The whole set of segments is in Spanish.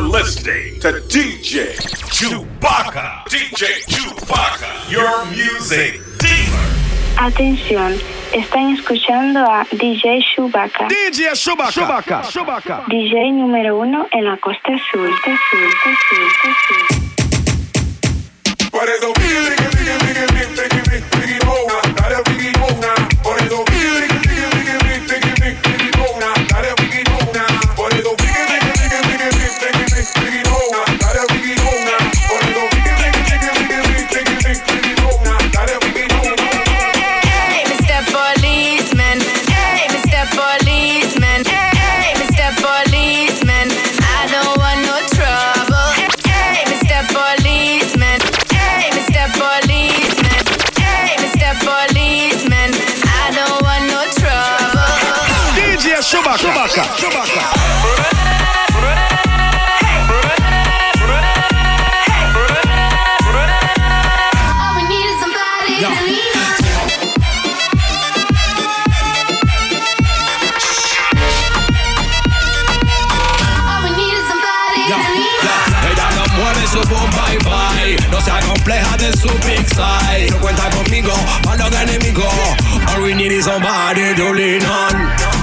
You're listening to DJ Chewbacca. DJ Chewbacca, your music dealer. Atención, están escuchando a DJ Chewbacca. DJ Chewbacca. Chewbacca. DJ número uno en la costa sur, sur, sur, sur, sur. On. Oh, All we need is somebody to lean on. Oh, Ella no mueve su bye bye. No sea compleja de su big side. No cuenta conmigo para los enemigos. All we need is somebody to lean on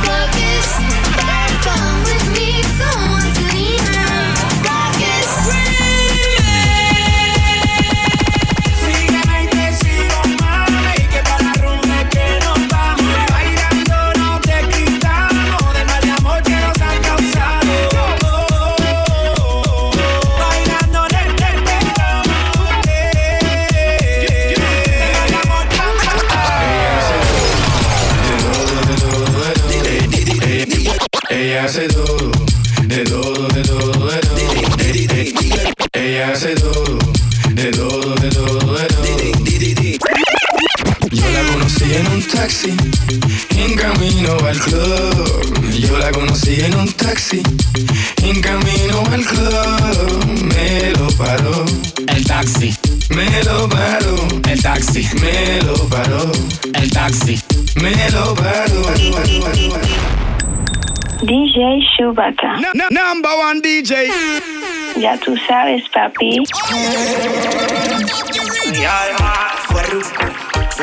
DJ Chewbacca. N- n- number one DJ. Ya tú sabes, papi. Farruko,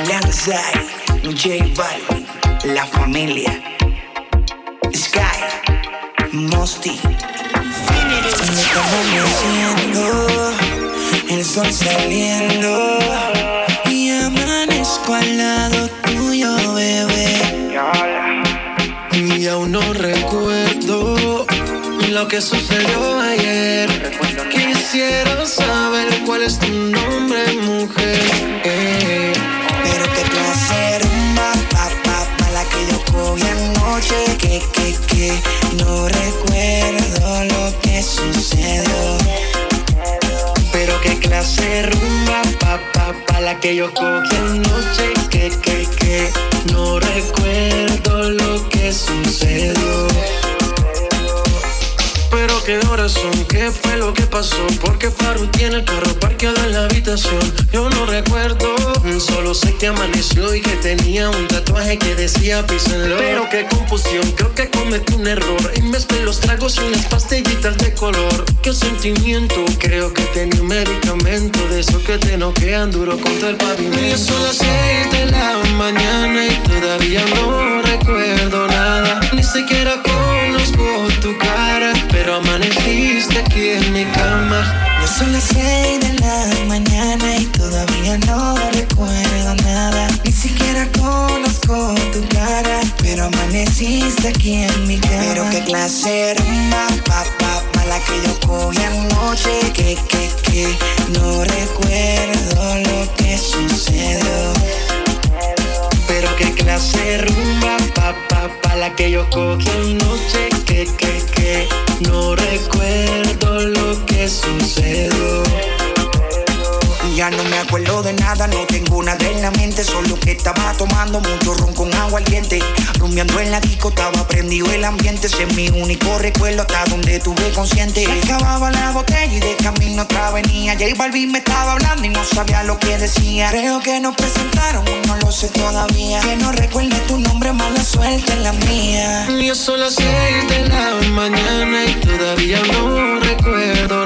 Lanzai, J Balvin, La Familia, Sky, Mosty. amaneciendo, el sol saliendo y amanezco al lado tuyo, bebé. Y aún no recuerdo lo que sucedió ayer. Quisiera saber cuál es tu nombre, mujer. Eh. Pero qué clase rumba, pa, pa, pa, la que yo cogí anoche. Que, que, que, no recuerdo lo que sucedió. Pero qué clase rumba, pa, pa, pa, la que yo cogí anoche. Que, que, que, no recuerdo lo que sucedió. Pero qué horas son, qué fue lo que pasó. Porque Faru tiene el carro parqueado en la habitación. Yo no recuerdo, solo sé que amaneció y que tenía un tatuaje que decía písenlo. Pero qué confusión, creo que cometí un error. Y mezclé los tragos unas pastillitas de color. Qué sentimiento, creo que tenía un medicamento de esos que te noquean duro contra el pavimento. Son las seis de la mañana y todavía no recuerdo nada. Ni siquiera conozco tu cara, pero amaneciste aquí en mi cama. Ya son las seis de la mañana y todavía no recuerdo nada. Ni siquiera conozco tu cara, pero amaneciste aquí en mi cama. Pero qué clase rumba, pa, pa, la que yo cogí anoche. Que, que, que, no recuerdo lo que sucedió. Qué clase rumba, pa, pa, pa, la que yo cogí anoche. Que, que, que, no recuerdo lo que sucedió. Ya no me acuerdo de nada, no tengo nada en la mente, solo que estaba tomando mucho ron con agua caliente. Rumbeando en la disco, estaba prendido el ambiente, ese es mi único recuerdo hasta donde tuve consciente. Acababa la botella y de camino otra venía. J Balvin me estaba hablando y no sabía lo que decía. Creo que nos presentaron, no lo sé todavía. Que no recuerde tu nombre, mala suerte en la mía. Y son las seis de la mañana y todavía no recuerdo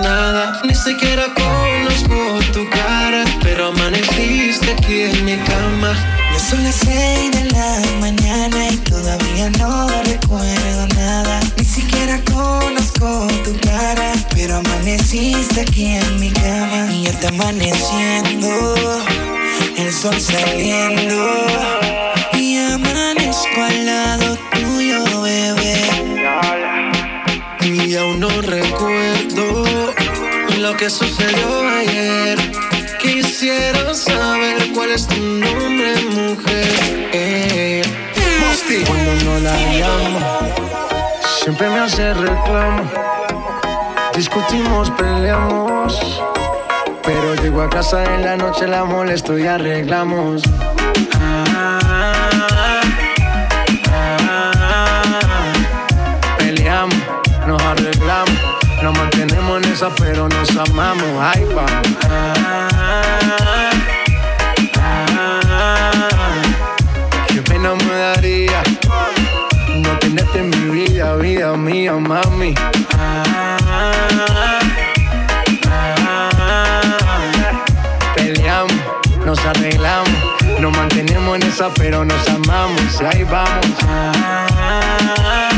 siquiera conozco tu cara, pero amaneciste aquí en mi cama. Ya son las seis de la mañana y todavía no recuerdo nada. Ni siquiera conozco tu cara, pero amaneciste aquí en mi cama. Y ya está amaneciendo, el sol saliendo. Y amanezco al lado tuyo, bebé. Y aún no recuerdo lo que sucedió ayer. Cuál es tu nombre, mujer. Eh, Cuando no la llamo, siempre me hace reclamo. Discutimos, peleamos. Pero llego a casa en la noche, la molesto y arreglamos. Ah, ah, peleamos, nos arreglamos, nos mantenemos en esa, pero nos amamos. Ay, vamos. Pena me daría no tenerte en mi vida, vida mía, mami. Peleamos, nos arreglamos, nos mantenemos en esa, pero nos amamos. Y ahí vamos.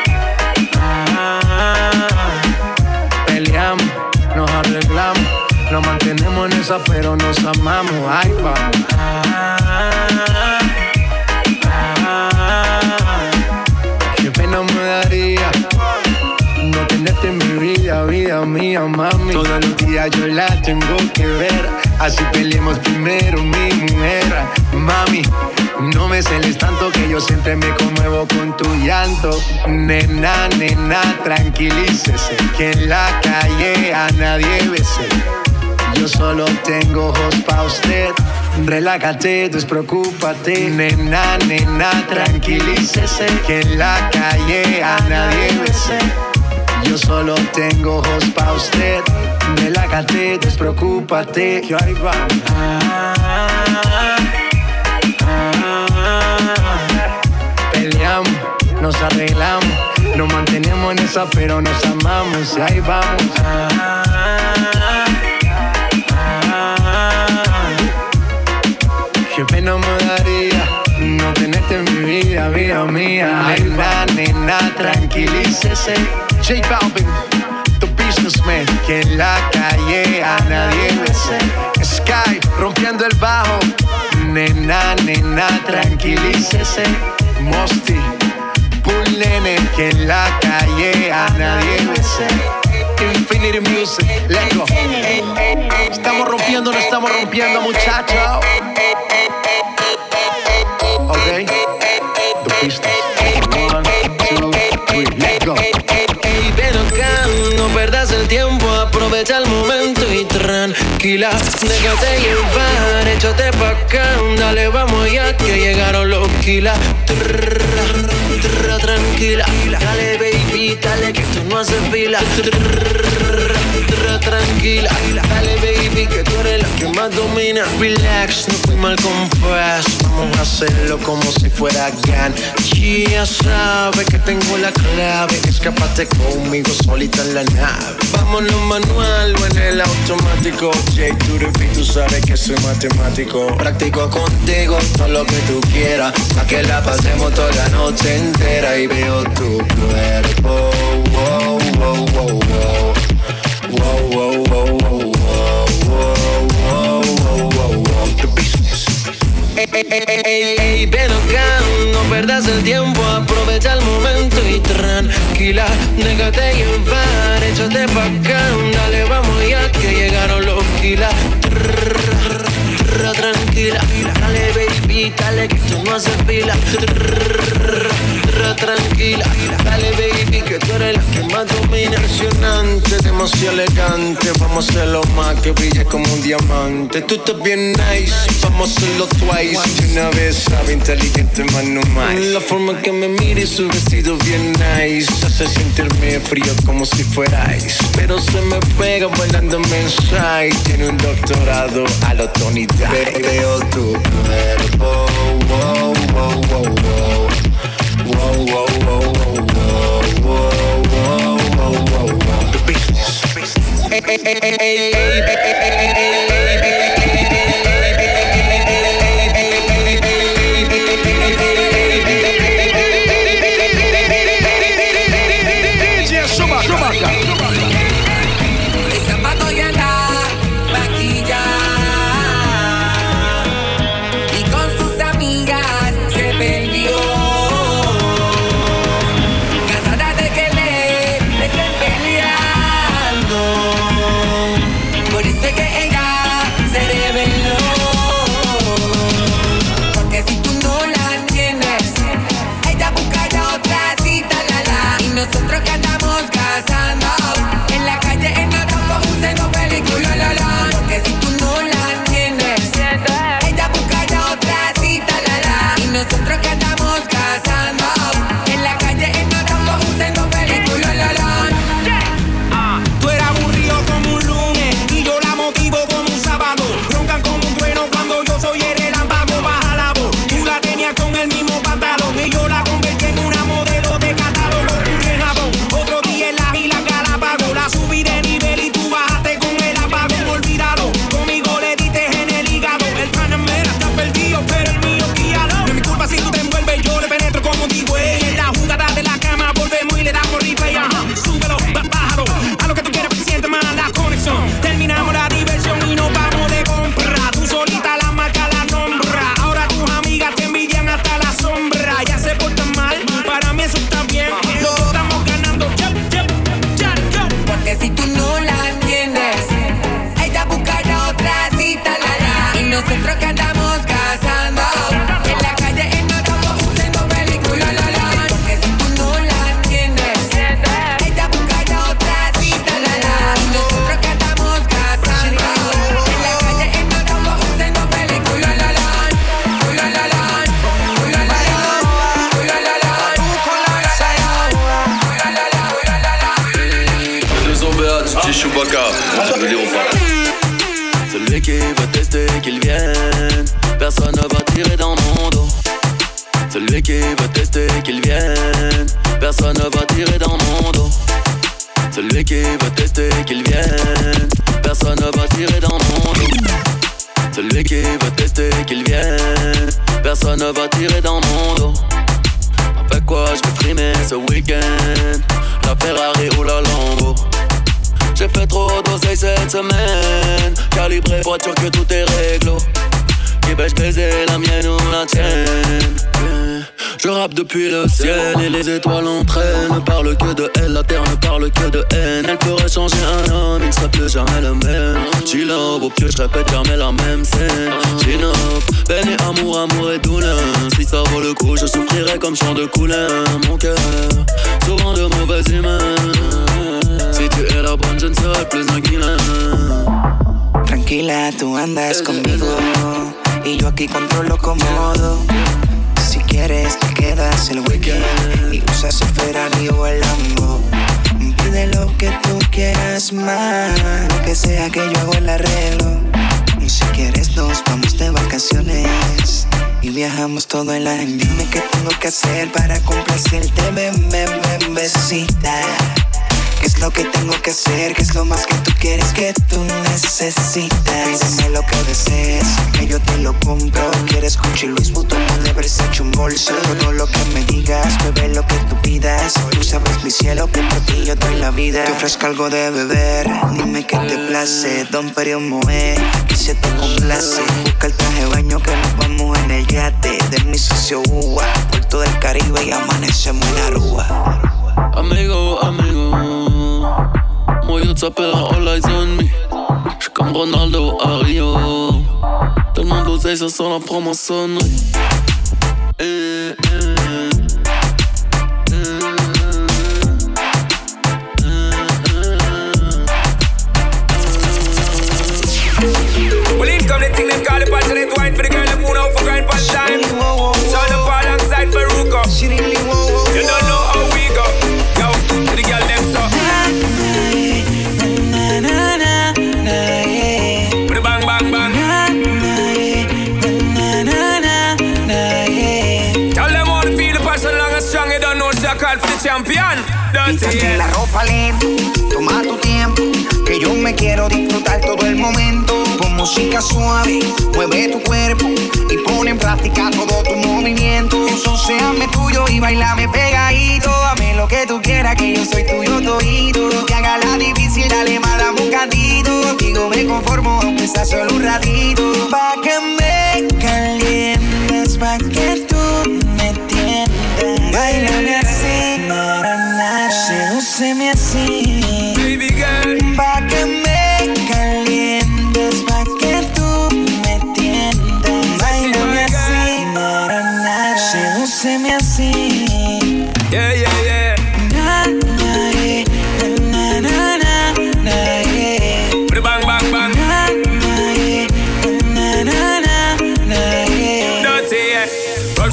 nos mantenemos en esa, pero nos amamos. Ay, vamos. Qué pena me daría no tenerte en mi vida, vida mía, mami. Todos los días yo la tengo que ver, así peleemos primero, mi mujer. Mami, no me celes tanto que yo siempre me conmuevo con tu llanto. Nena, nena, tranquilícese, que en la calle a nadie bese. Yo solo tengo ojos pa' usted. Relájate, despreocúpate. Nena, nena, tranquilícese. Que en la calle a nadie bese. Yo solo tengo ojos pa' usted. Relájate, despreocúpate. Que ahí vamos. Peleamos, nos arreglamos. Nos mantenemos en esa, pero nos amamos. Y ahí vamos. La nena, tranquilícese. J Balvin, the businessman. Que en la calle a nadie bese. Sky, rompiendo el bajo. Nena, nena, tranquilícese. Mosty, Bull nene. Que en la calle a nadie bese. Infinity Music, let's. Estamos rompiendo, no estamos rompiendo, muchachos. Ven acá, no perdas el tiempo, aprovecha el momento y tranquila, déjate llevar, échate pa' acá, dale, vamos ya que llegaron los kilas. Tranquila, dale baby, dale que esto no hace fila. Tranquila, dale baby que tú eres la que más domina. Relax, no fui mal compás, vamos a hacerlo como si fuera GAN. Ya sabes que tengo la clave, escapate conmigo solita en la nave. Vámonos manual o en el automático. J beat, tú sabes que soy matemático. Practico contigo todo lo que tú quieras, pa' que la pasemos toda la noche entera y veo tu cuerpo. Ey, ven acá, no perdas el tiempo, aprovecha el momento y tranquila, déjate llevar, échate pa' acá, dale, vamos ya que llegaron los kilas, tranquila, dale, baby dale que tú no haces fila. Tranquila, dale baby que tú eres la que más abdomen impresionante, demasiado elegante. Vamos a hacerlo más que brille como un diamante. Tú estás bien nice, vamos a hacerlo twice. De una vez sabe inteligente, más no más. La forma que me mire su vestido bien nice. Hace sentirme frío como si fuera ice. Pero se me pega bailándome inside. Tiene un doctorado a lo Tony. Veo tu cuerpo, The business. Les étoiles entraînent Ne parle que de elle, la terre ne parle que de haine. Elle ferait changer un homme, il ne serait plus jamais le même. Chill au pieu, je répète jamais la même scène. Chinov, peine et amour, amour et douleur. Si ça vaut le coup, je souffrirai comme chant de couleur. Mon cœur, souvent de mauvaise humeur Si tu es la bonne, je ne serai plus un guilain Tranquila, tú andas conmigo. y yo aquí controlo cómodo. Si quieres te quedas el weekend y usas el Ferrari o el Lambo. Pide lo que tú quieras más, lo que sea que yo hago el arreglo. Y si quieres nos vamos de vacaciones y viajamos todo el año. Dime qué tengo que hacer para complacerte, ven, ven, besita. ¿Qué es lo que tengo que hacer? ¿Qué es lo más que tú quieres que tú necesitas? Pídeme lo que desees, que yo te lo compro. ¿Quieres Gucci, Luis Vuitton de Versace un bolso? Todo lo que me digas, bebé lo que tú pidas. Tú sabes mi cielo que por ti yo doy la vida. Te ofrezco algo de beber, dime qué te place. Don Perio Moe, aquí se te complace. Busca el traje baño que nos vamos en el yate. De mi socio Uva, por todo el Caribe y amanecemos en Aruba. Amigo, amigo Moi yo t'appelle all eyes on me. J'suis comme Ronaldo à Rio. Tellement d'oseille, ça sent la promo sonnerie Quítate la ropa lento, toma tu tiempo, que yo me quiero disfrutar todo el momento. Con música suave, mueve tu cuerpo y pon en práctica todo tu movimiento. Entonces hazme tuyo y bailame pegadito. Dame lo que tú quieras, que yo soy tuyo todito. Que haga la difícil, dale más, dame un cantito. Contigo me conformo, aunque sea solo un ratito. Pa' que me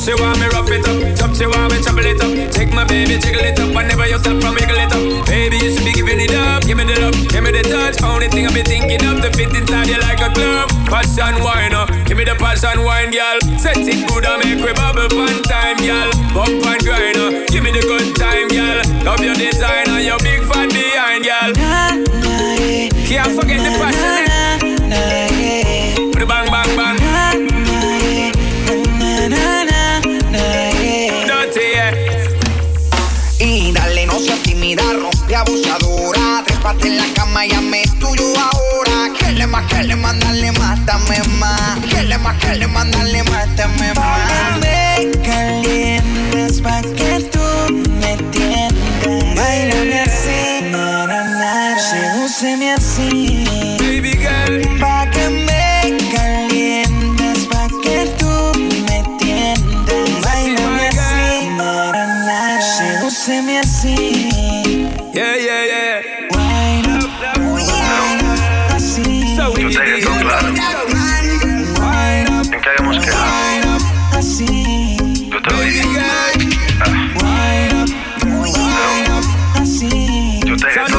she want me rough it up. Chop, she want me chop it up. Take my baby, jiggle it up. Whenever you stop from wiggle it up. Baby, you should be giving it up. Give me the love, give me the touch. Only thing I be thinking of to fit inside you like a glove. Passion wine, uh. give me the passion wine, girl. Set it good and make we bubble fun time, girl. Bump and grind, uh. give me the good time, girl. Love your design and your big fat behind, girl. Can't forget the passion, eh. na, na, Y hazme tuyo ahora. Que le más, que más, dale más, dame más. Que le más, que más, dale más, dame más. Me calientes pa'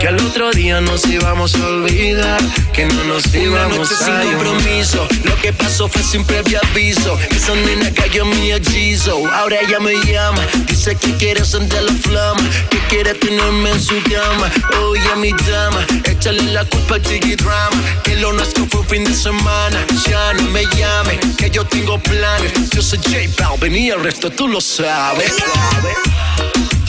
Que al otro día nos íbamos a olvidar. Que no nos Una íbamos noche a sin compromiso. Lo que pasó fue sin previo aviso. Esa nena cayó en mi hechizo. Ahora ella me llama. Dice que quiere sentir la flama. Que quiere tenerme en su cama. Oye, mi dama. Échale la culpa al Chiqui Drama. Que lo nuestro fue un fin de semana. Ya no me llame. Que yo tengo planes. Yo soy J Balvin y el resto tú lo sabes.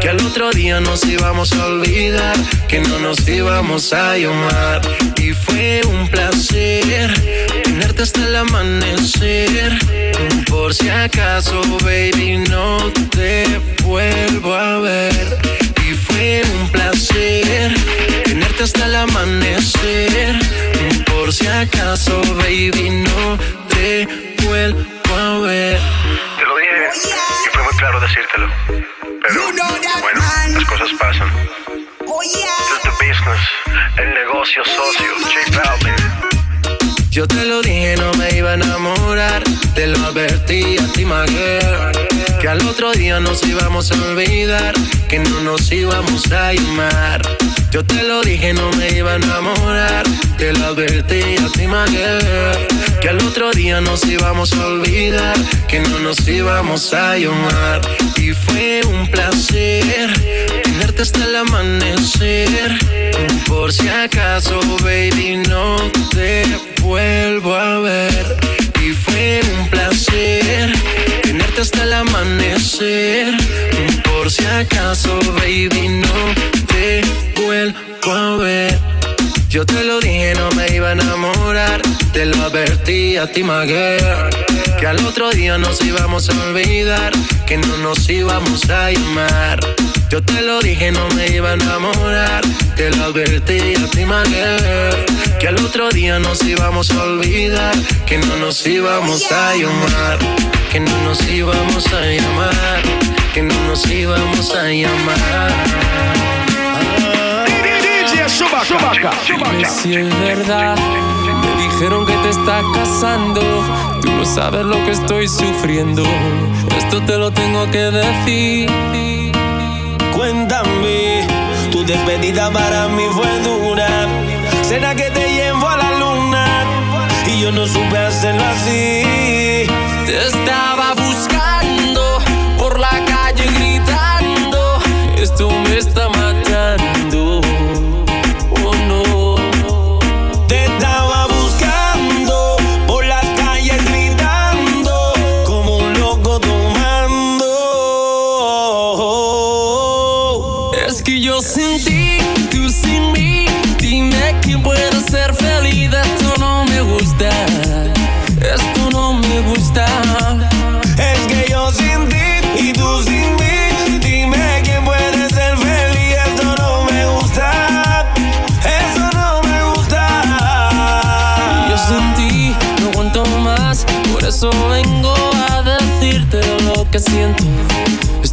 Que al otro día nos íbamos a olvidar. Que no nos íbamos a llamar. Y fue un placer tenerte hasta el amanecer. Por si acaso, baby, no te vuelvo a ver. Y fue un placer tenerte hasta el amanecer. Por si acaso, baby, no te vuelvo a ver. Te lo dije y fue muy claro decírtelo. Cosas pasan. This is the business, el negocio socio, J Balvin. Yo te lo dije, no me iba a enamorar. Te lo advertí a ti, my girl, Que al otro día nos íbamos a olvidar. Que no nos íbamos a llamar. Yo te lo dije, no me iba a enamorar. Te lo advertí a ti, Que al otro día nos íbamos a olvidar. Que no nos íbamos a llamar. Y fue un placer tenerte hasta el amanecer. Por si acaso, baby, no te vuelvo a ver. Y fue un placer tenerte hasta el amanecer. Por si acaso, baby, no te vuelvo a ver. Yo te lo dije, no me iba a enamorar. Te lo advertí a ti, my girl, Que al otro día nos íbamos a olvidar. Que no nos íbamos a llamar. Yo te lo dije, no me iba a enamorar. Te lo advertí a ti. Que al otro día nos íbamos a olvidar. Que no nos íbamos a llamar. Que no nos íbamos a llamar. Que no nos íbamos a llamar. Dime si es verdad. Me dijeron que te estás casando. Tú no sabes lo que estoy sufriendo. Esto te lo tengo que decir. Tu despedida para mí fue dura. ¿Será que te llevo a la luna? Y yo no supe hacerlo así. Te estaba buscando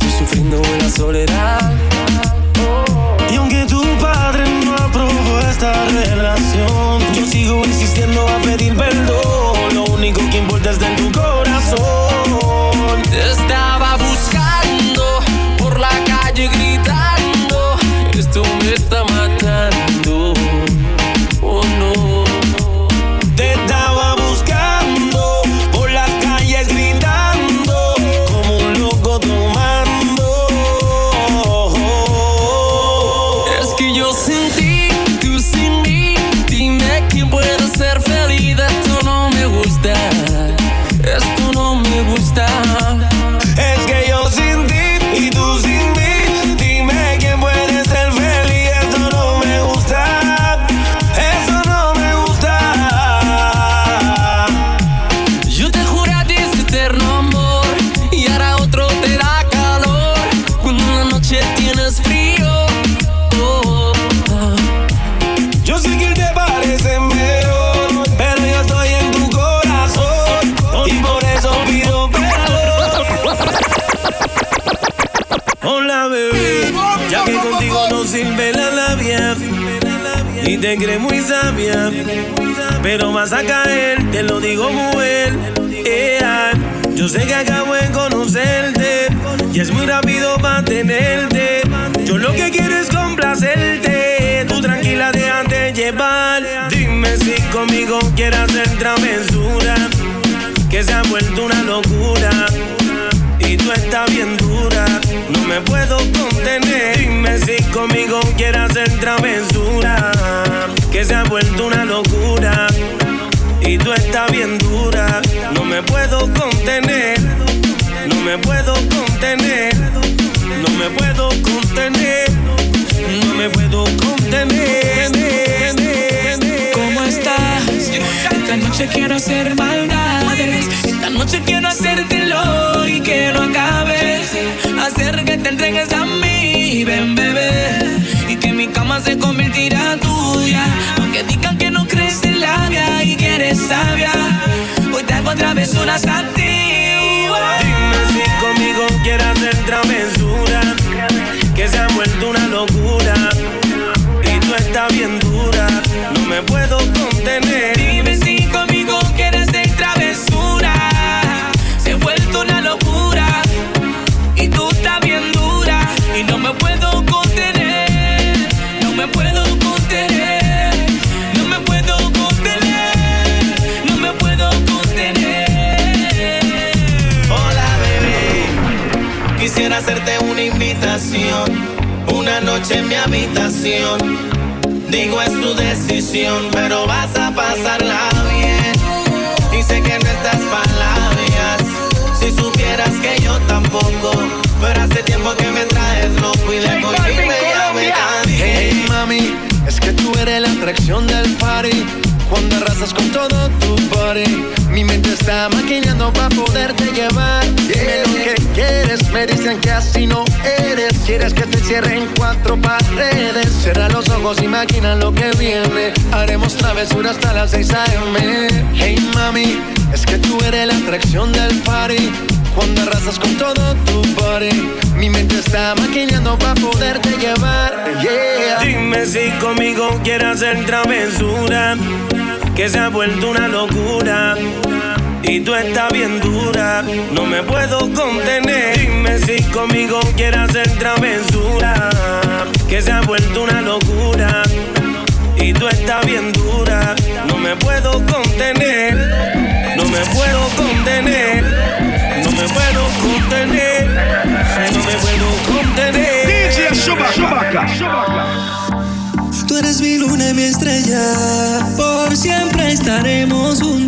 sufriendo en la soledad. Te crees muy sabia, pero vas a caer, te lo digo mujer. Ea, yo sé que acabo de conocerte y es muy rápido para tenerte. Yo lo que quiero es complacerte, tú tranquila déjate llevar. Dime si conmigo quieres hacer travesura, que se ha vuelto una locura y tú estás bien dura, no me puedo contener. Dime si conmigo quieres hacer travesura, que se ha vuelto una locura. Y tú estás bien dura, no me puedo contener, no me puedo contener, no me puedo contener, no me puedo contener. ¿Cómo estás? Esta noche quiero hacer maldades. Esta noche quiero hacértelo y que no acabes. Hacer que te entregues a mí, ven bebé. Y que mi cama se convertirá tuya. Aunque digan que no crees en la vida y que eres sabia. Hoy te hago travesuras a ti. Dime si conmigo quieres hacer travesura, noche en mi habitación. Digo es tu decisión, pero vas a pasarla bien. Y sé que no estás palabras, si supieras que yo tampoco. Pero hace tiempo que me traes loco y de por fin me llamé. Hey mami, es que tú eres la atracción del party. Cuando arrasas con todo tu body. Mi mente está maquinando para poderte llevar. Dime lo que quieres, me dicen que así no eres. Quieres que te cierren cuatro paredes. Cierra los ojos y maquina lo que viene. Haremos travesura hasta las 6 a.m. Hey mami, es que tú eres la atracción del party. Cuando arrasas con todo tu body, mi mente está maquinando para poderte llevar. Dime si conmigo quieres hacer travesura, que se ha vuelto una locura. Y tú estás bien dura, no me puedo contener. Dime si conmigo quieres hacer travesura, que se ha vuelto una locura. Y tú estás bien dura, no me puedo contener, no me puedo contener, no me puedo contener, no me puedo contener. DJ Chewbacca. Tú eres mi luna y mi estrella, por siempre estaremos juntos,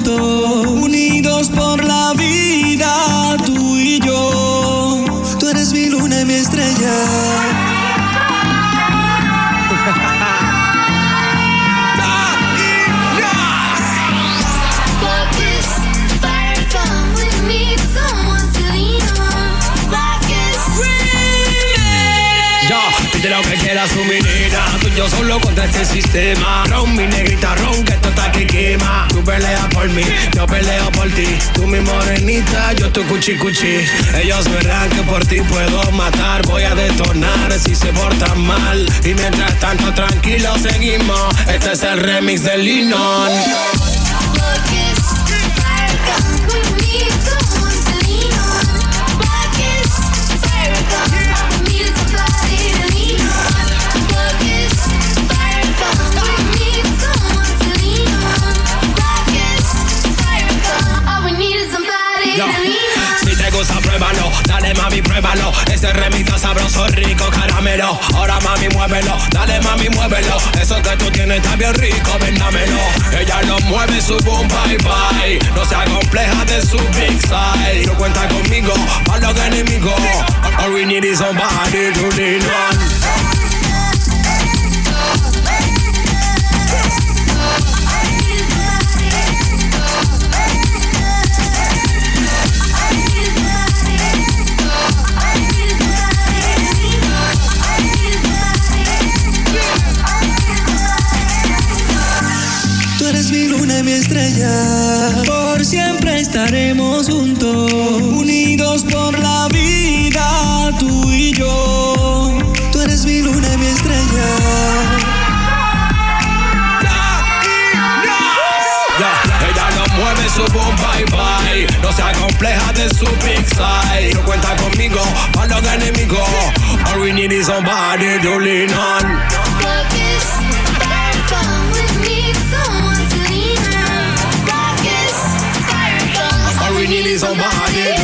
solo contra este sistema. Ron, mi negrita, ron, que esto está que quema. Tú peleas por mí, yo peleo por ti. Tú mi morenita, yo tu cuchi cuchi. Ellos verán que por ti puedo matar. Voy a detonar si se portan mal. Y mientras tanto tranquilo seguimos. Este es el remix de Linon Si te gusta, pruébalo, dale mami, pruébalo. Ese remix está sabroso, rico, caramelo. Ahora mami, muévelo, dale mami, muévelo. Eso que tú tienes está bien rico, ven dámelo. Ella lo mueve, su boom, bye bye. No sea compleja de su big size. No cuenta conmigo, para los enemigos. All we need is somebody to lean on. Compleja de su big size. No cuenta conmigo, para los enemigos. All we need is somebody to lean on. Need is somebody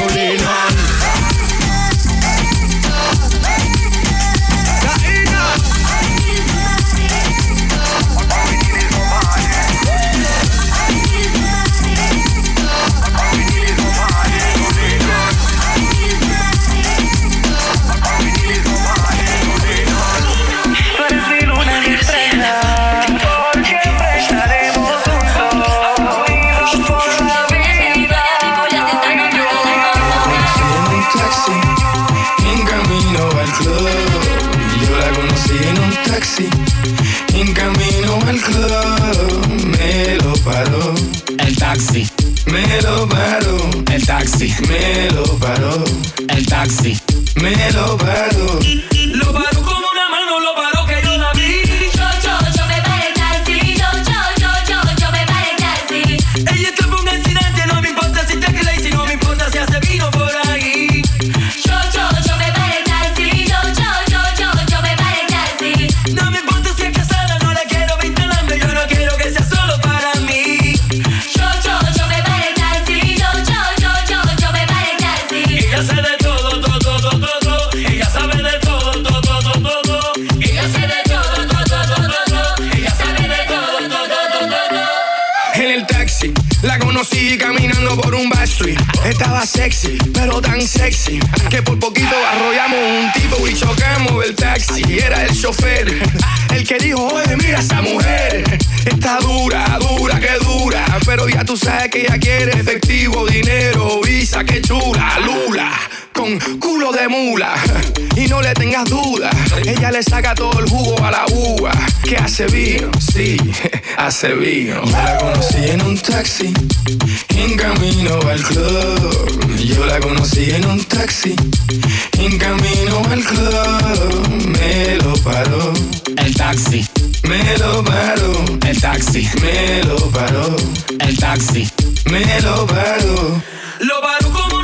Estaba sexy, pero tan sexy que por poquito arrollamos un tipo y chocamos el taxi. Era el chofer el que dijo: Oye, mira esa mujer. Está dura, dura, que dura. Pero ya tú sabes que ella quiere efectivo, dinero, visa, que chula, lula con culo de mula. Y no le tengas duda, ella le saca todo el jugo a la uva. Que hace vino, sí, hace vino. Yo la conocí en un taxi, en camino al club. Yo la conocí en un taxi, en camino al club. Me lo paró. El taxi. Me lo paró. El taxi. Me lo paró. El taxi. Me lo paró. Lo paró como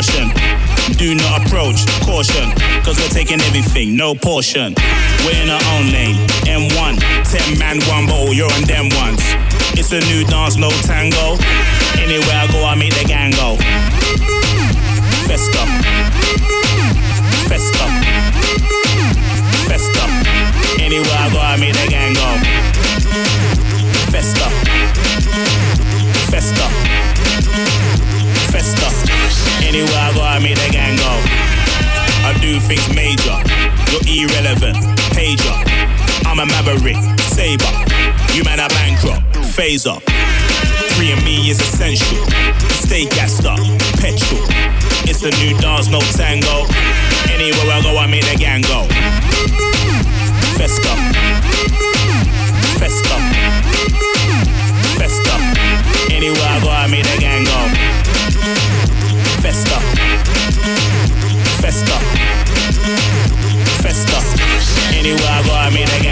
Caution, Do not approach, caution, cause we're taking everything, no portion. We're in our own lane, M1, 10 man, one ball, you're on them ones. It's a new dance, no tango. Anywhere I go, I meet the gang go. Festa. Festa. Festa. Anywhere I go, I meet the gang go. Festa. Festa. Anywhere I go, I make the gang go. I do things major. You're irrelevant. Pager. I'm a maverick. Saber. You man are bankrupt. Phaser. Free and me is essential. Stay gassed up. Petrol. It's the new dance, no tango. Anywhere I go, I make the gang go. Festa. Festa. Festa. Anywhere I go, I make the gang go. Festa. Festa. Festa. Anywhere I go, I meet a guy.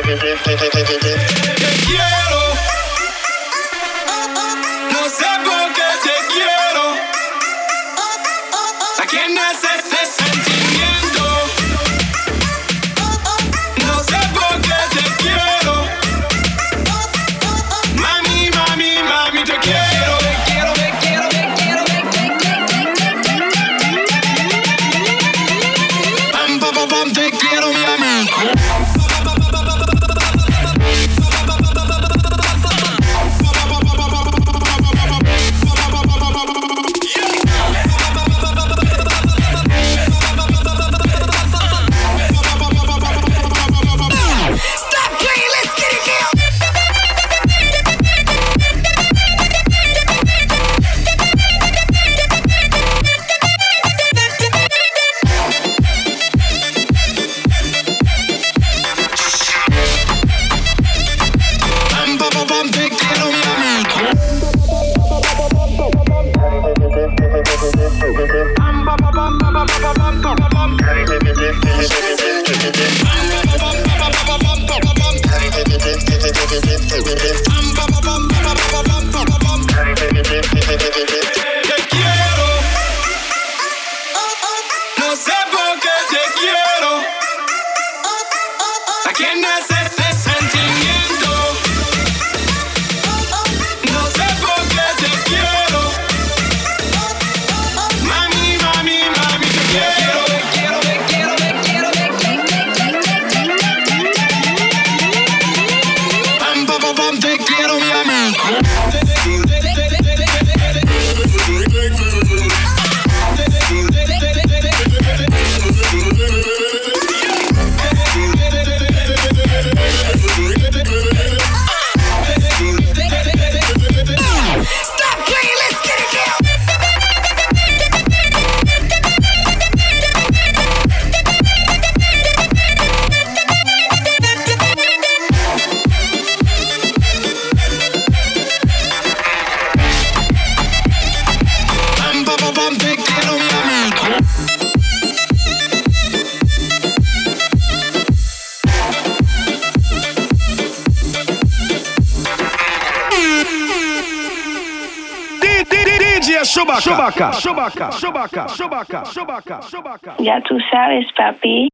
Te quiero. Ya tú sabes, papi.